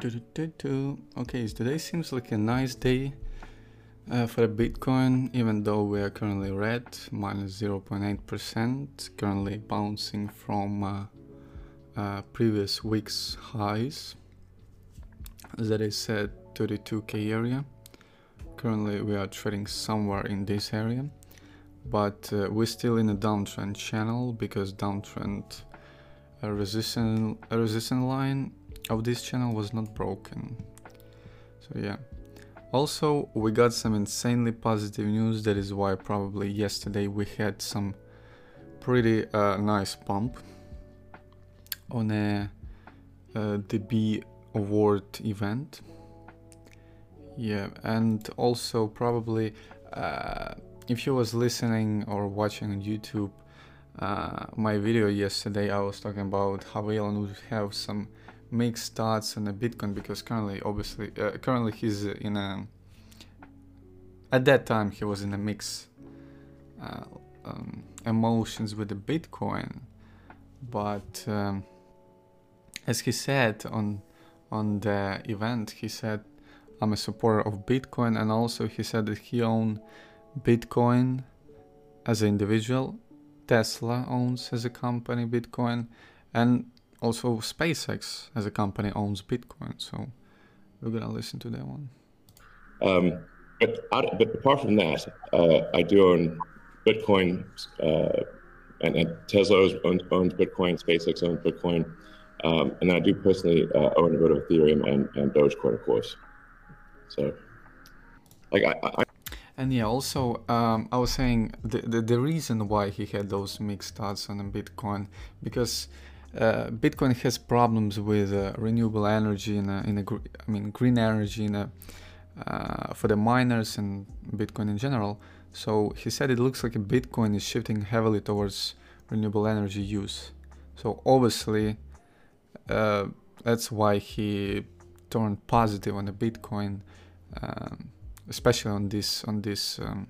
Okay, today seems like a nice day uh, for Bitcoin, even though we are currently red, minus 0.8%, currently bouncing from uh, uh, previous week's highs. That is at 32k area. Currently we are trading somewhere in this area, but uh, we're still in a downtrend channel because downtrend a resistance, a resistance line of this channel was not broken. So yeah. Also, we got some insanely positive news. That is why probably yesterday we had some pretty uh, nice pump on a, a DB award event. Yeah, and also probably uh, if you was listening or watching on YouTube uh, my video yesterday, I was talking about how Elon would have some mixed thoughts on the Bitcoin because currently, obviously, uh, currently he's in a. At that time, he was in a mix uh, um, emotions with the Bitcoin, but um, as he said on on the event, he said, "I'm a supporter of Bitcoin," and also he said that he owned Bitcoin as an individual, Tesla owns as a company Bitcoin, and also SpaceX as a company owns Bitcoin. So we're gonna listen to that one. Um, but, but apart from that, uh, I do own Bitcoin, uh, and, and, Tesla owns, owns, Bitcoin, SpaceX owns Bitcoin, um, and I do personally uh, own a bit of Ethereum and, and Dogecoin, of course. So, like I, I and yeah, also um, I was saying the, the, the reason why he had those mixed thoughts on Bitcoin because uh, Bitcoin has problems with uh, renewable energy in a, in a I mean green energy in a, uh, for the miners and Bitcoin in general. So he said it looks like Bitcoin is shifting heavily towards renewable energy use. So obviously uh, that's why he turned positive on the Bitcoin. Um, especially on this on this um,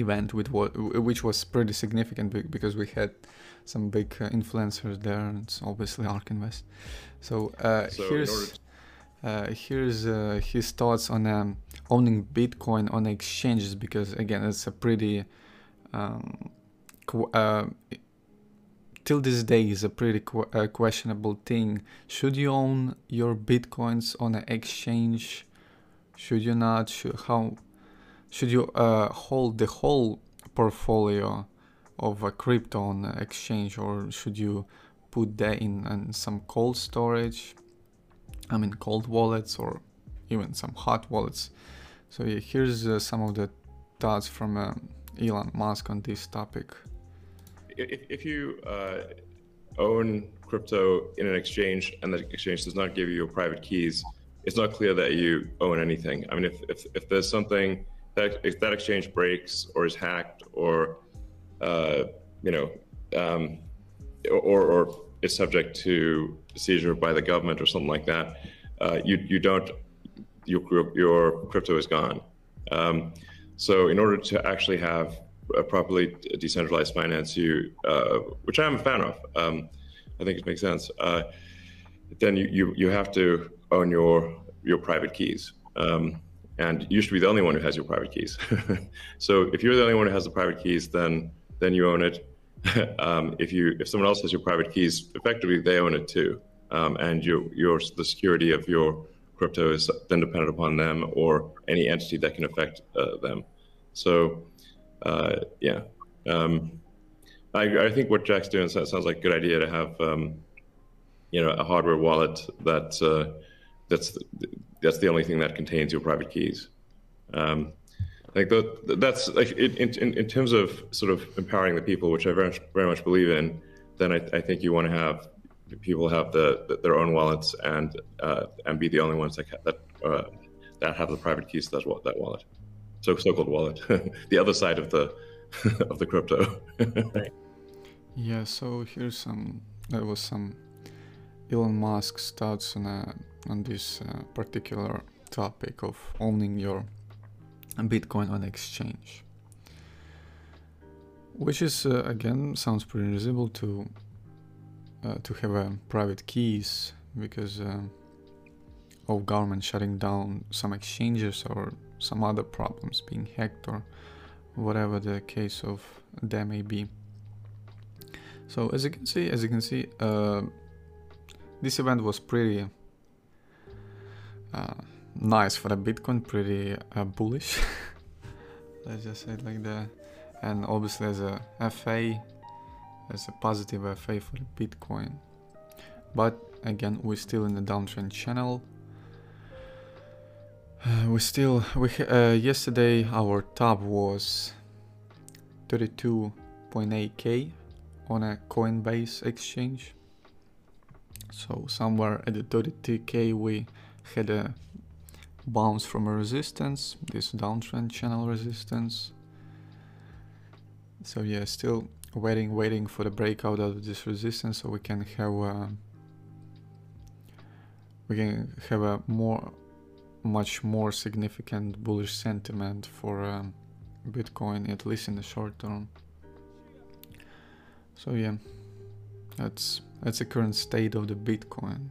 event with what which was pretty significant because we had some big uh, influencers there and it's obviously ARK Invest. So, uh, so here's uh, here's uh, his thoughts on um, owning Bitcoin on exchanges because again it's a pretty um, uh, till this day is a pretty qu uh, questionable thing. Should you own your bitcoins on an exchange? Should you not? Should, how should you uh, hold the whole portfolio of a crypto on exchange, or should you put that in, in some cold storage? I mean, cold wallets or even some hot wallets. So yeah, here's uh, some of the thoughts from uh, Elon Musk on this topic. If, if you uh, own crypto in an exchange and the exchange does not give you your private keys, it's not clear that you own anything. I mean, if, if, if there's something if that exchange breaks or is hacked or uh, you know um, or, or is subject to seizure by the government or something like that, uh, you you don't your your crypto is gone. Um, so in order to actually have a properly decentralized finance, you uh, which I'm a fan of, um, I think it makes sense. Uh, then you, you you have to own your your private keys. Um, and you should be the only one who has your private keys. so if you're the only one who has the private keys, then then you own it. um, if you if someone else has your private keys, effectively they own it too, um, and your your the security of your crypto is then dependent upon them or any entity that can affect uh, them. So uh, yeah, um, I, I think what Jack's doing sounds like a good idea to have um, you know a hardware wallet that uh, that's the, that's the only thing that contains your private keys. Um, I think that that's like in, in, in terms of sort of empowering the people, which I very much, very much believe in. Then I, I think you want to have people have the, the their own wallets and uh, and be the only ones that that uh, that have the private keys to that, that wallet. So so-called wallet, the other side of the of the crypto. yeah. So here's some. There was some Elon Musk's thoughts on a on this uh, particular topic of owning your Bitcoin on exchange. Which is uh, again sounds pretty reasonable to uh, to have uh, private keys because uh, of government shutting down some exchanges or some other problems being hacked or whatever the case of there may be. So as you can see, as you can see, uh, this event was pretty uh, nice for the Bitcoin, pretty uh, bullish. Let's just say it like that. And obviously as a FA, as a positive FA for Bitcoin. But again, we're still in the downtrend channel. Uh, we still, we uh, yesterday our top was 32.8k on a Coinbase exchange. So somewhere at the 32k we had a bounce from a resistance, this downtrend channel resistance. So yeah, still waiting, waiting for the breakout of this resistance so we can have a, we can have a more, much more significant bullish sentiment for um, Bitcoin, at least in the short term. So yeah, that's that's the current state of the Bitcoin.